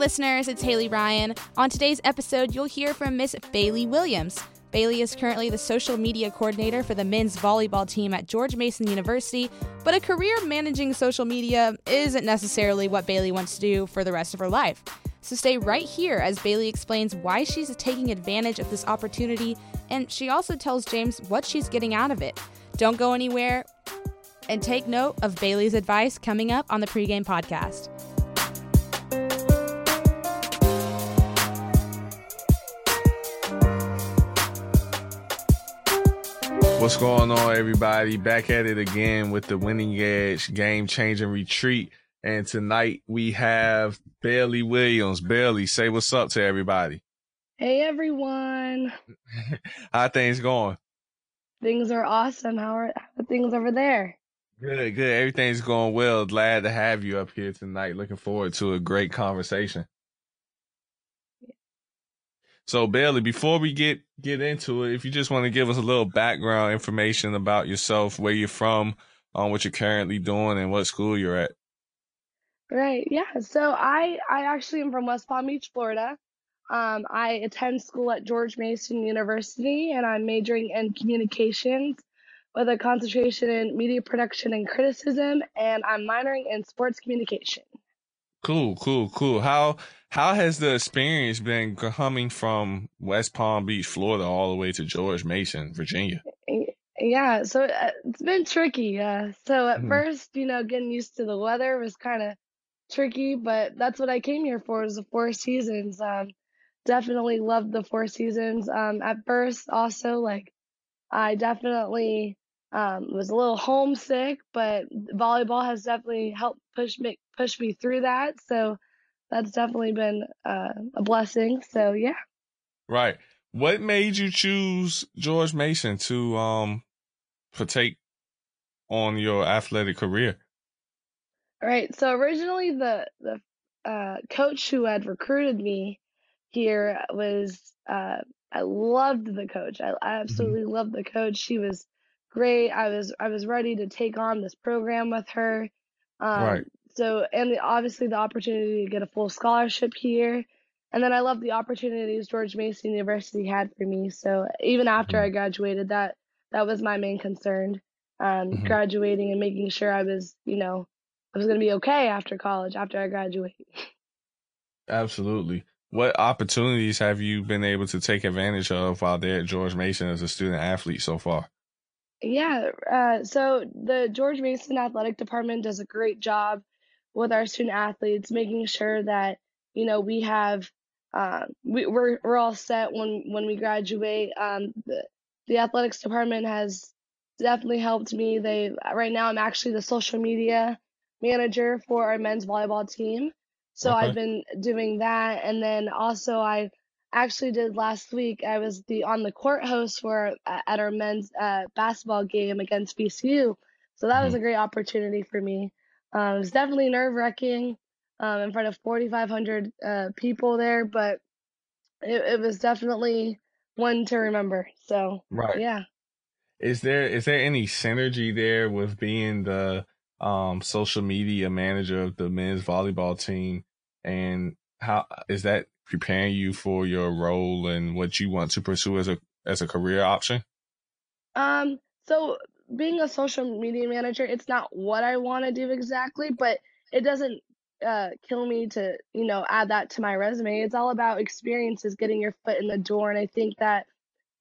listeners, it's Haley Ryan. On today's episode, you'll hear from Miss Bailey Williams. Bailey is currently the social media coordinator for the men's volleyball team at George Mason University, but a career managing social media isn't necessarily what Bailey wants to do for the rest of her life. So stay right here as Bailey explains why she's taking advantage of this opportunity, and she also tells James what she's getting out of it. Don't go anywhere, and take note of Bailey's advice coming up on the pregame podcast. What's going on, everybody? Back at it again with the Winning Edge game changing retreat. And tonight we have Bailey Williams. Bailey, say what's up to everybody. Hey, everyone. How things going? Things are awesome. How are, how are things over there? Good, good. Everything's going well. Glad to have you up here tonight. Looking forward to a great conversation. So Bailey, before we get get into it, if you just want to give us a little background information about yourself, where you're from, on um, what you're currently doing, and what school you're at. Right. Yeah. So I I actually am from West Palm Beach, Florida. Um, I attend school at George Mason University, and I'm majoring in communications with a concentration in media production and criticism, and I'm minoring in sports communication. Cool, cool, cool. How how has the experience been coming from West Palm Beach, Florida, all the way to George Mason, Virginia? Yeah, so uh, it's been tricky. Uh, so at mm-hmm. first, you know, getting used to the weather was kind of tricky, but that's what I came here for was the four seasons. Um, definitely loved the four seasons. Um, at first, also like I definitely um, was a little homesick, but volleyball has definitely helped push me push me through that. So that's definitely been uh, a blessing. So yeah. Right. What made you choose George Mason to um partake on your athletic career? Right. So originally the the uh, coach who had recruited me here was uh, I loved the coach. I, I mm-hmm. absolutely mm-hmm. loved the coach. She was great. I was I was ready to take on this program with her. Um, right so and the, obviously the opportunity to get a full scholarship here and then i love the opportunities george mason university had for me so even after mm-hmm. i graduated that that was my main concern um, mm-hmm. graduating and making sure i was you know i was going to be okay after college after i graduate absolutely what opportunities have you been able to take advantage of while there at george mason as a student athlete so far yeah, uh, so the George Mason Athletic Department does a great job with our student athletes, making sure that you know we have uh, we, we're we're all set when when we graduate. Um, the the athletics department has definitely helped me. They right now I'm actually the social media manager for our men's volleyball team. So okay. I've been doing that, and then also I actually did last week. I was the on the court host for at our men's uh, basketball game against VCU. So that mm-hmm. was a great opportunity for me. Um, it was definitely nerve wracking um, in front of 4,500 uh, people there, but it, it was definitely one to remember. So, right. yeah. Is there is there any synergy there with being the um, social media manager of the men's volleyball team, and how is that preparing you for your role and what you want to pursue as a as a career option? Um, so being a social media manager, it's not what I want to do exactly, but it doesn't uh, kill me to, you know, add that to my resume. It's all about experiences, getting your foot in the door. And I think that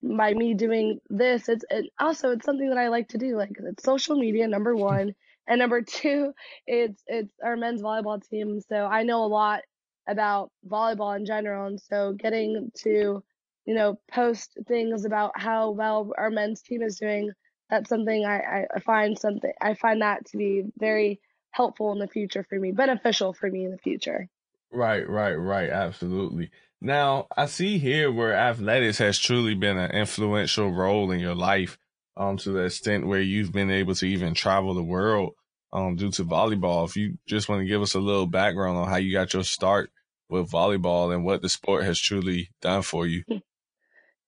by me doing this, it's it, also it's something that I like to do. Like it's social media, number one, and number two, it's it's our men's volleyball team. So I know a lot about volleyball in general, and so getting to, you know, post things about how well our men's team is doing that's something I, I find something I find that to be very helpful in the future for me, beneficial for me in the future. Right, right, right. Absolutely. Now, I see here where athletics has truly been an influential role in your life, um, to the extent where you've been able to even travel the world, um, due to volleyball. If you just want to give us a little background on how you got your start with volleyball and what the sport has truly done for you.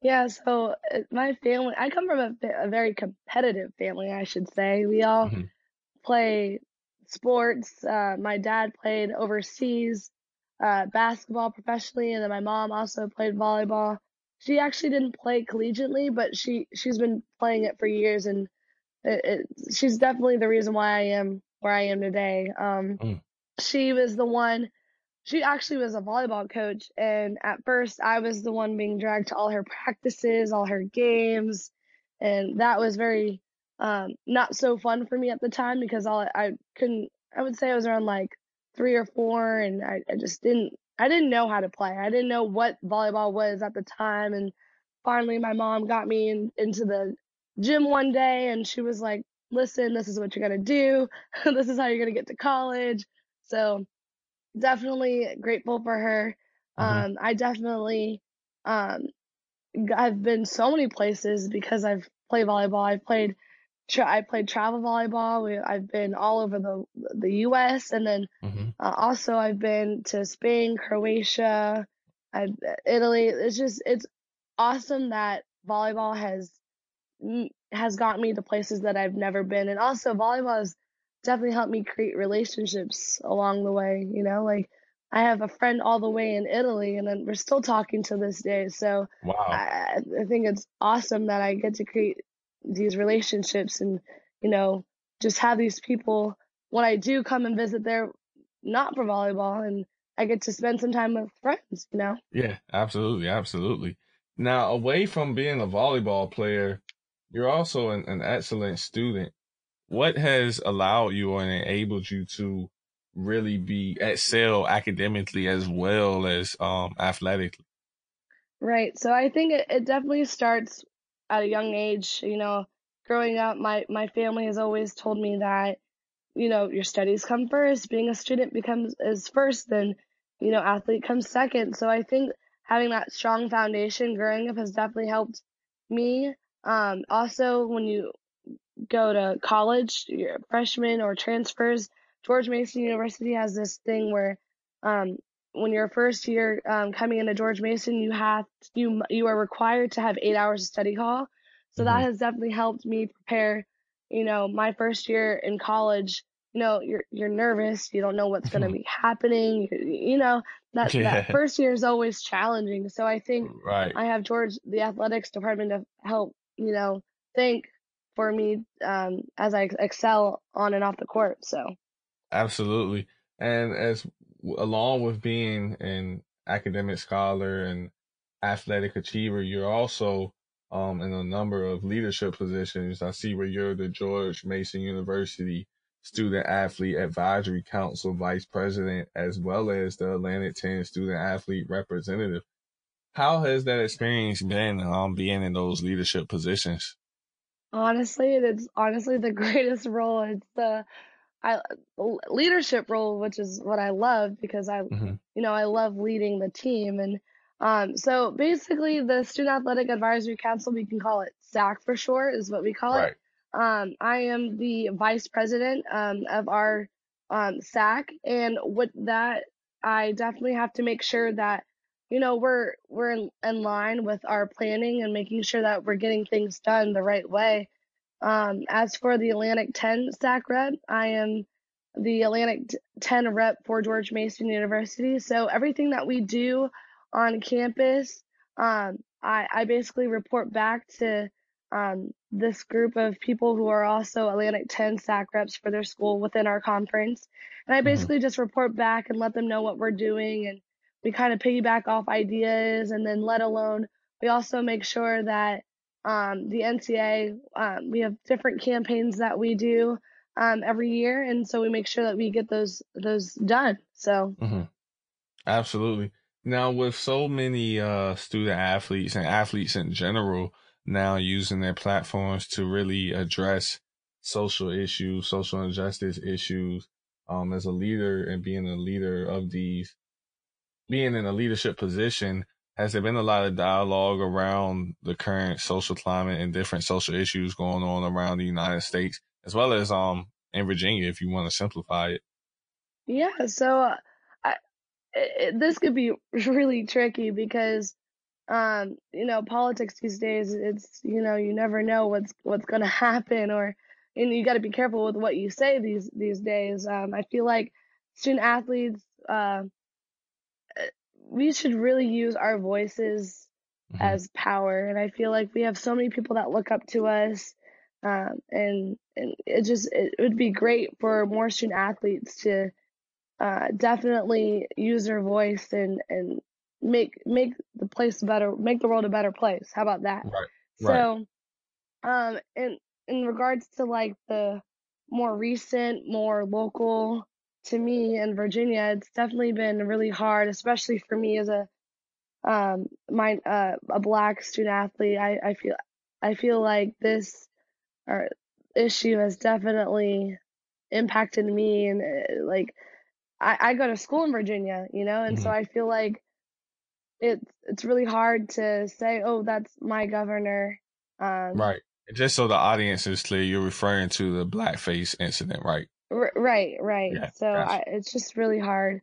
Yeah, so uh, my family, I come from a, a very competitive family, I should say. We all mm-hmm. play sports. Uh, my dad played overseas uh, basketball professionally, and then my mom also played volleyball. She actually didn't play collegiately, but she she's been playing it for years, and it, it, she's definitely the reason why I am where I am today. Um, mm. She was the one. She actually was a volleyball coach, and at first I was the one being dragged to all her practices, all her games, and that was very um, not so fun for me at the time because all I couldn't. I would say I was around like three or four, and I, I just didn't. I didn't know how to play. I didn't know what volleyball was at the time, and finally my mom got me in, into the gym one day, and she was like, "Listen, this is what you're gonna do. this is how you're gonna get to college." So definitely grateful for her. Mm-hmm. Um, I definitely um, I've been so many places because I've played volleyball. I've played tra- I played travel volleyball. We, I've been all over the the U.S. and then mm-hmm. uh, also I've been to Spain, Croatia, I've, Italy. It's just it's awesome that volleyball has has gotten me to places that I've never been, and also volleyball has definitely helped me create relationships along the way. You know, like I have a friend all the way in Italy, and then we're still talking to this day. So wow. I, I think it's awesome that I get to create these relationships and you know just have these people when I do come and visit there, not for volleyball, and I get to spend some time with friends. You know. Yeah, absolutely, absolutely. Now, away from being a volleyball player, you're also an, an excellent student. What has allowed you and enabled you to really be excel academically as well as um, athletically? Right. So I think it, it definitely starts at a young age. You know, growing up, my, my family has always told me that, you know, your studies come first, being a student becomes is first, then, you know, athlete comes second. So I think having that strong foundation growing up has definitely helped me. Um, also, when you go to college, you're a freshman or transfers, George Mason University has this thing where um, when you're first year um, coming into George Mason, you have you you are required to have eight hours of study hall. So mm-hmm. that has definitely helped me prepare. You know, my first year in college. You know, you're you're nervous. You don't know what's going to be happening. You, you know that yeah. that first year is always challenging. So I think right. I have George, the athletics department, to help. You know, think for me um, as I excel on and off the court. So absolutely, and as along with being an academic scholar and athletic achiever, you're also um, in a number of leadership positions. I see where you're the George Mason University Student Athlete Advisory Council Vice President, as well as the Atlantic 10 Student Athlete Representative. How has that experience been um, being in those leadership positions? Honestly, it's honestly the greatest role. It's the I leadership role, which is what I love because I, mm-hmm. you know, I love leading the team. And um, so basically, the Student Athletic Advisory Council, we can call it SAC for short, is what we call right. it. Um, I am the vice president um, of our um, SAC, and with that, I definitely have to make sure that you know we're we're in, in line with our planning and making sure that we're getting things done the right way. Um, as for the Atlantic 10 SAC rep, I am the Atlantic 10 rep for George Mason University. So everything that we do on campus, um, I, I basically report back to um, this group of people who are also Atlantic 10 SAC reps for their school within our conference. And I mm-hmm. basically just report back and let them know what we're doing. And we kind of piggyback off ideas. And then, let alone, we also make sure that um, the NCAA, um, we have different campaigns that we do um, every year, and so we make sure that we get those those done. So, mm-hmm. absolutely. Now, with so many uh, student athletes and athletes in general now using their platforms to really address social issues, social injustice issues, um, as a leader and being a leader of these, being in a leadership position, has there been a lot of dialogue around the current social climate and different social issues going on around the United States, as well as um in Virginia, if you want to simplify it? Yeah, so uh, I, it, this could be really tricky because um you know politics these days it's you know you never know what's what's going to happen or and you got to be careful with what you say these these days um i feel like student athletes uh we should really use our voices Mhm. as power. And I feel like we have so many people that look up to us. Um, and, and it just, it, would be great for more student athletes to, uh, definitely use their voice and, and make, make the place better, make the world a better place. How about that? Right. Right. So, um, in, in regards to like the more recent, more local to me in Virginia, it's definitely been really hard, especially for me as a um my uh a black student athlete. I, I feel I feel like this or issue has definitely impacted me and uh, like I, I go to school in Virginia, you know, and so Mhm. I feel like it's it's really hard to say, oh, that's my governor. Um, Right. Just so the audience is clear, you're referring to the blackface incident, right? R- right, right. Yeah. So I, it's just really hard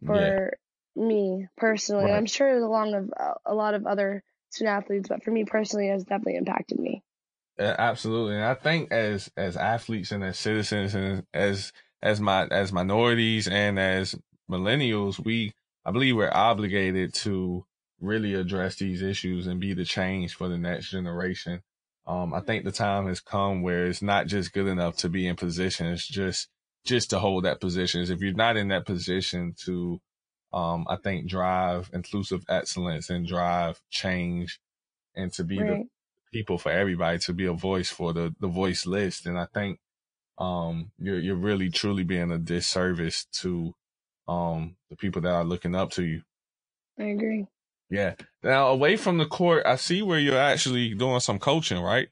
Yeah. for me personally. Right. I'm sure along of uh, a lot of other student athletes, but for me personally, it has definitely impacted me. Uh, absolutely. And I think as as athletes and as citizens and as as my as minorities and as millennials, we I believe we're obligated to really address these issues and be the change for the next generation. Um, I think the time has come where it's not just good enough to be in position. It's just just to hold that position. If you're not in that position to um, I think drive inclusive excellence and drive change and to be the people for everybody to be a voice for the the voice list. and i think um you're you're really truly being a disservice to um the people that are looking up to you I agree. Yeah now away from the court i see where you're actually doing some coaching right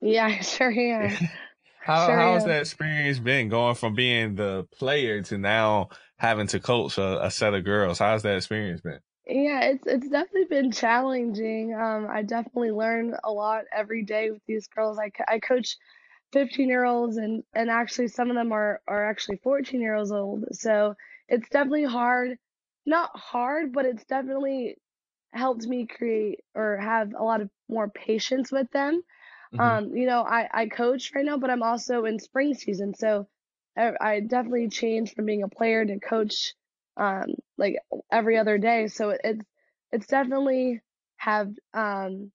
Yeah, I sure am. how Sure how's am. that experience been going from being the player to now having to coach a, a set of girls how's that experience been Yeah, it's it's definitely been challenging. Um, I definitely learn a lot every day with these girls. I, I coach 15 year olds and and actually some of them are are actually 14 years old. So it's definitely hard. Not hard, but it's definitely helped me create or have a lot of more patience with them. Mhm. Um, you know, I, I coach right now, but I'm also in spring season. So I, I definitely changed from being a player to coach, um, like every other day. So it, it's, it's definitely have, um,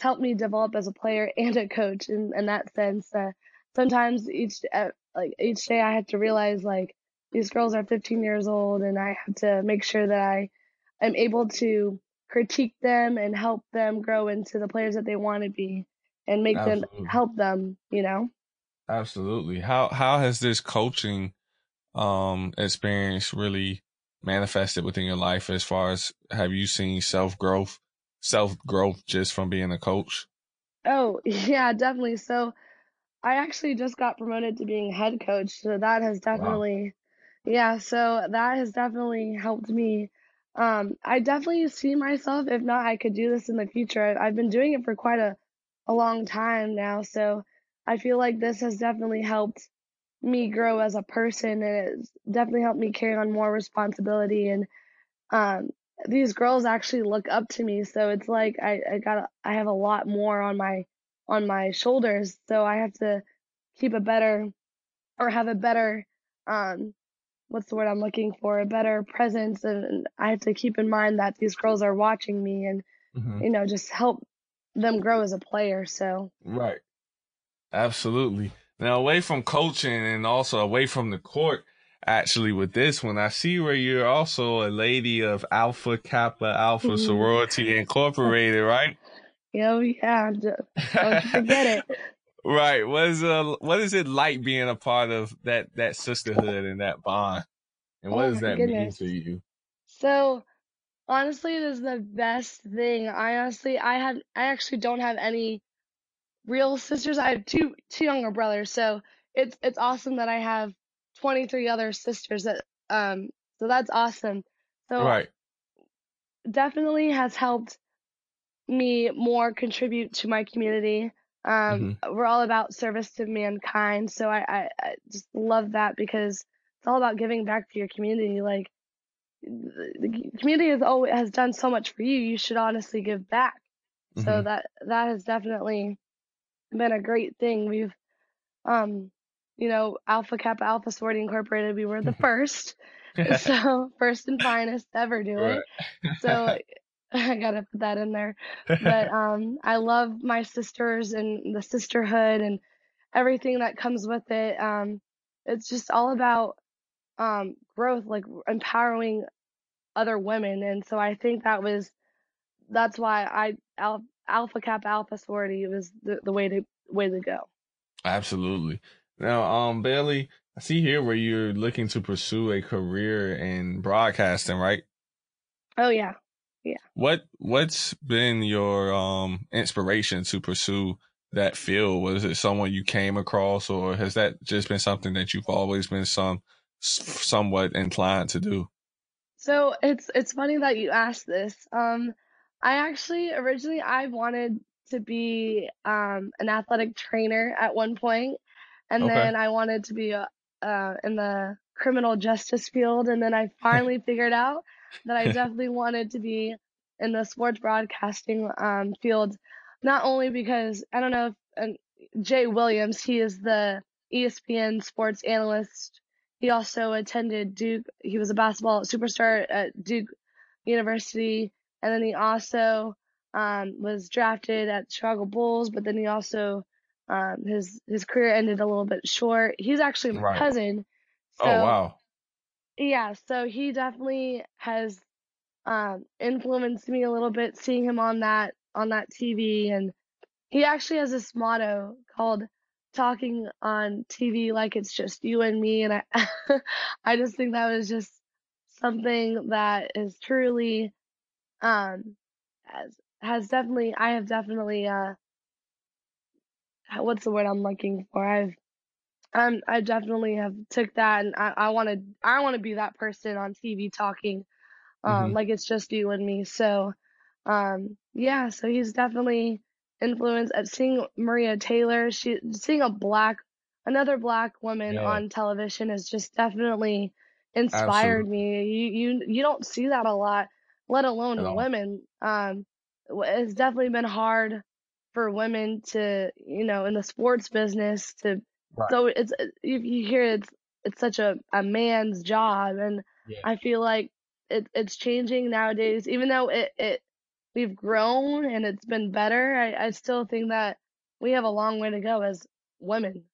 helped me develop as a player and a coach in, in that sense. Uh, sometimes each, uh, like each day I have to realize like these girls are 15 years old and I have to make sure that I am able to critique them and help them grow into the players that they want to be and make them help them, you know? Absolutely. How how has this coaching um experience really manifested within your life as far as have you seen self growth self growth just from being a coach? Oh, yeah, definitely. So I actually just got promoted to being head coach. So that has definitely, yeah, so that has definitely helped me. Um, I definitely see myself, if not, I could do this in the future. I've been doing it for quite a, a long time now. So I feel like this has definitely helped me grow as a person and it's definitely helped me carry on more responsibility and um these girls actually look up to me so it's like I, I got I have a lot more on my on my shoulders so I have to keep a better or have a better um what's the word I'm looking for a better presence and, I have to keep in mind that these girls are watching me and Mhm. you know just help them grow as a player so Right. Absolutely. Now, away from coaching and also away from the court, actually, with this one, I see where you're also a lady of Alpha Kappa Alpha Mhm. Sorority Incorporated, right? know yeah don't forget it Right. What is uh what is it like being a part of that that sisterhood and that bond? And what Oh does that mean goodness. to you? So honestly, it is the best thing. I honestly, I had, I actually don't have any real sisters. I have two, two younger brothers. So it's, it's awesome that I have 23 other sisters that, um, so that's awesome. So Right. definitely has helped me more contribute to my community. Um, we're all about service to mankind. So I, I, I just love that because it's all about giving back to your community. Like, the community has always has done so much for you. You should honestly give back. So Mhm. that that has definitely been a great thing. We've um you know, Alpha Kappa Alpha Sorority Incorporated, we were the first. so first and finest ever do it. So I gotta put that in there. But um, I love my sisters and the sisterhood and everything that comes with it. Um, it's just all about um, growth, like empowering other women. And so I think that was that's why I Al, Alpha Kappa Alpha sorority was the, the way to way to go. Absolutely. Now, um, Bailey, I see here where you're looking to pursue a career in broadcasting, right? Oh yeah, yeah. What What's been your um inspiration to pursue that field? Was it someone you came across, or has that just been something that you've always been some somewhat inclined to do? So it's it's funny that you asked this. Um, I actually originally I wanted to be um an athletic trainer at one point, and Okay. then I wanted to be uh in the criminal justice field, and then I finally figured out that I definitely wanted to be in the sports broadcasting um field, not only because I don't know if and Jay Williams, he is the ESPN sports analyst. He also attended Duke. He was a basketball superstar at Duke University, and then he also um, was drafted at Chicago Bulls. But then he also um, his his career ended a little bit short. He's actually my Right. cousin, Oh wow. Yeah. So he definitely has um, influenced me a little bit, seeing him on that on that TV, and he actually has this motto called "Talking on TV like it's just you and me," and I I just think that was just something that is truly um has has definitely I have definitely uh what's the word I'm looking for? I've um I definitely have took that and I I want to I want to be that person on TV talking um hmm like it's just you and me. So um yeah, so he's definitely influenced at seeing Maria Taylor, she seeing a black another black woman Yeah. on television has just definitely inspired Absolutely. me. You you you don't see that a lot, let alone women. Um it's definitely been hard for women to, you know, in the sports business to Right. so it's if you hear it's it's such a a man's job and Yeah. I feel like it it's changing nowadays even though it it we've grown and it's been better I I still think that we have a long way to go as women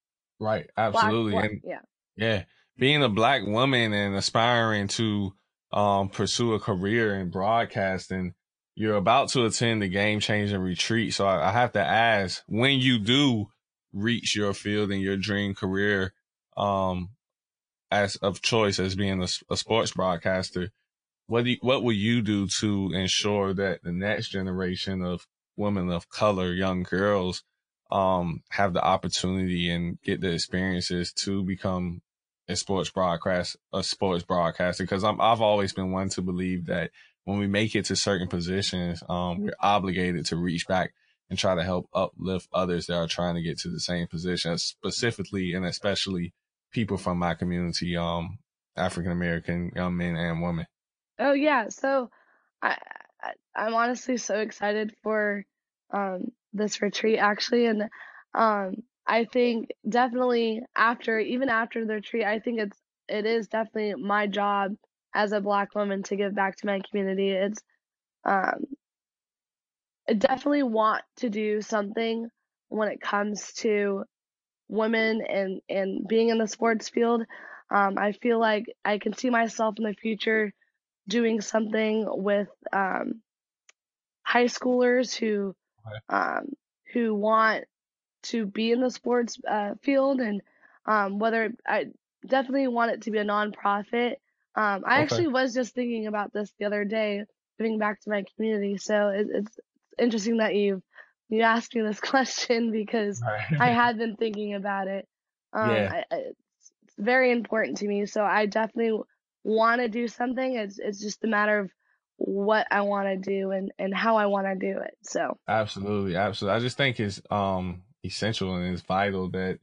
Right. black, Absolutely. black And yeah Yeah, being a black woman and aspiring to um, pursue a career in broadcasting, you're about to attend the game changing retreat. So I, I have to ask, when you do reach your field and your dream career, um, as of choice as being a sports broadcaster, what do you, what will you do to ensure that the next generation of women of color, young girls, um, have the opportunity and get the experiences to become a sports broadcast, a sports broadcaster? Because I'm, I've always been one to believe that when we make it to certain positions, um, we're obligated to reach back and try to help uplift others that are trying to get to the same position, specifically and especially people from my community, um, African American young men and women. oh yeah so I, I I'm honestly so excited for um this retreat actually and um I think definitely after even after the retreat I think it's it is definitely my job as a black woman to give back to my community it's um definitely want to do something when it comes to women and and being in the sports field. Um, I feel like I can see myself in the future doing something with um, high schoolers who um, who want to be in the sports uh, field and um, whether I definitely want it to be a nonprofit. Um, I Okay. actually was just thinking about this the other day, giving back to my community. So it, it's interesting that you you asked me this question because I had been thinking about it. Um, Yeah. I, it's, very important to me, so I definitely want to do something. It's it's just a matter of what I want to do and and how I want to do it. So Absolutely, absolutely. I just think it's um essential and it's vital that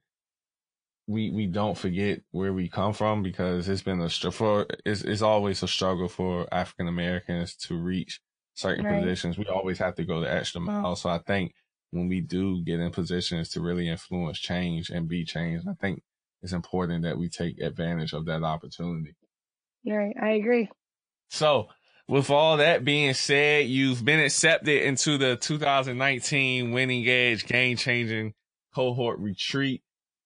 we we don't forget where we come from because it's been a for it's it's always a struggle for African Americans to reach certain Right. positions. We always have to go the extra mile. So I think when we do get in positions to really influence change and be changed, I think it's important that we take advantage of that opportunity. Right. I agree. So, with all that being said, you've been accepted into the 2019 Winning Edge Game Changing Cohort Retreat.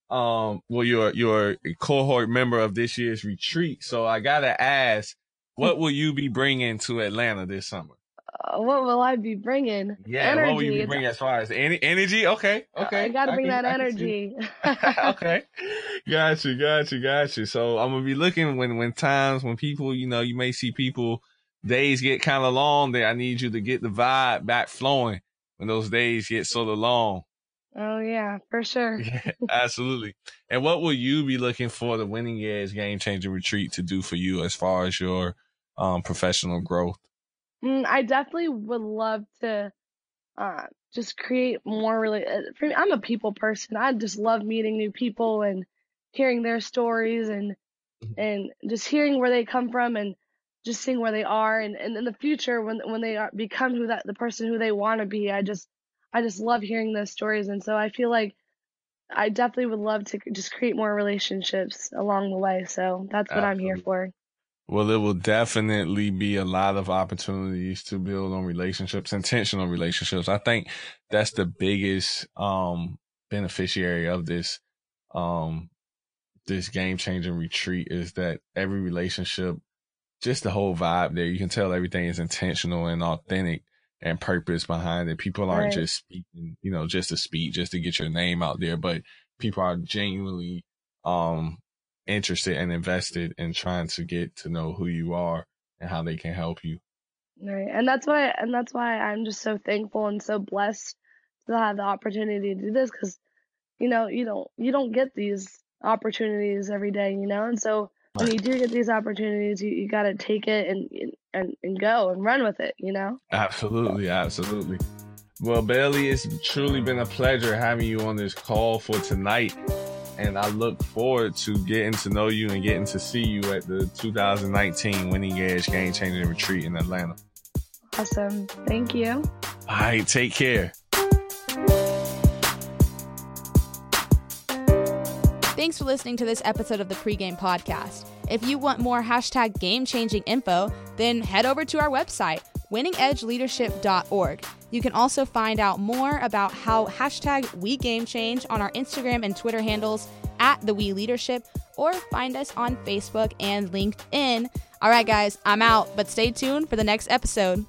Um, well, you're you're a cohort member of this year's retreat. So I gotta ask, what will you be bringing to Atlanta this summer? Uh, what will I be bringing? Yeah, energy. what will you be bringing as far as any energy? Okay, okay. I got to bring can- that I can see. energy. okay. Got you, got you, got you. So I'm gonna be looking when when times when people, you know, you may see people days get kind of long That I need you to get the vibe back flowing when those days get sort of long. oh yeah, for sure. Yeah, absolutely. And what will you be looking for the winning edge game changing retreat to do for you as far as your um professional growth? Mm, I definitely would love to uh, just create more really. uh, For me, I'm a people person. I just love meeting new people and hearing their stories and Mhm. and just hearing where they come from and just seeing where they are and, and in the future when when they are, become who that the person who they want to be. I just I just love hearing those stories and so I feel like I definitely would love to just create more relationships along the way. So that's what I'm here for. Well, it will definitely be a lot of opportunities to build on relationships, intentional relationships. I think that's the biggest um beneficiary of this um this game changing retreat is that every relationship, just the whole vibe there, you can tell everything is intentional and authentic and purpose behind it. People aren't Right. just speaking, you know, just to speak, just to get your name out there, but people are genuinely um interested and invested in trying to get to know who you are and how they can help you. Right. And that's why and that's why I'm just so thankful and so blessed to have the opportunity to do this because you know, you don't you don't get these opportunities every day, you know? And so when you do get these opportunities, you, you got to take it and, and and go and run with it, you know? Absolutely, absolutely. Well, Bailey, it's truly been a pleasure having you on this call for tonight. And I look forward to getting to know you and getting to see you at the 2019 Winning Edge Game Changing Retreat in Atlanta. Awesome. Thank you. All right, take care. Thanks for listening to this episode of the Pregame Podcast. If you want more hashtag game changing info, then head over to our website, winningedgeleadership.org. You can also find out more about how hashtag we game change on our Instagram and Twitter handles at the We Leadership or find us on Facebook and LinkedIn. All right, guys, I'm out, but stay tuned for the next episode.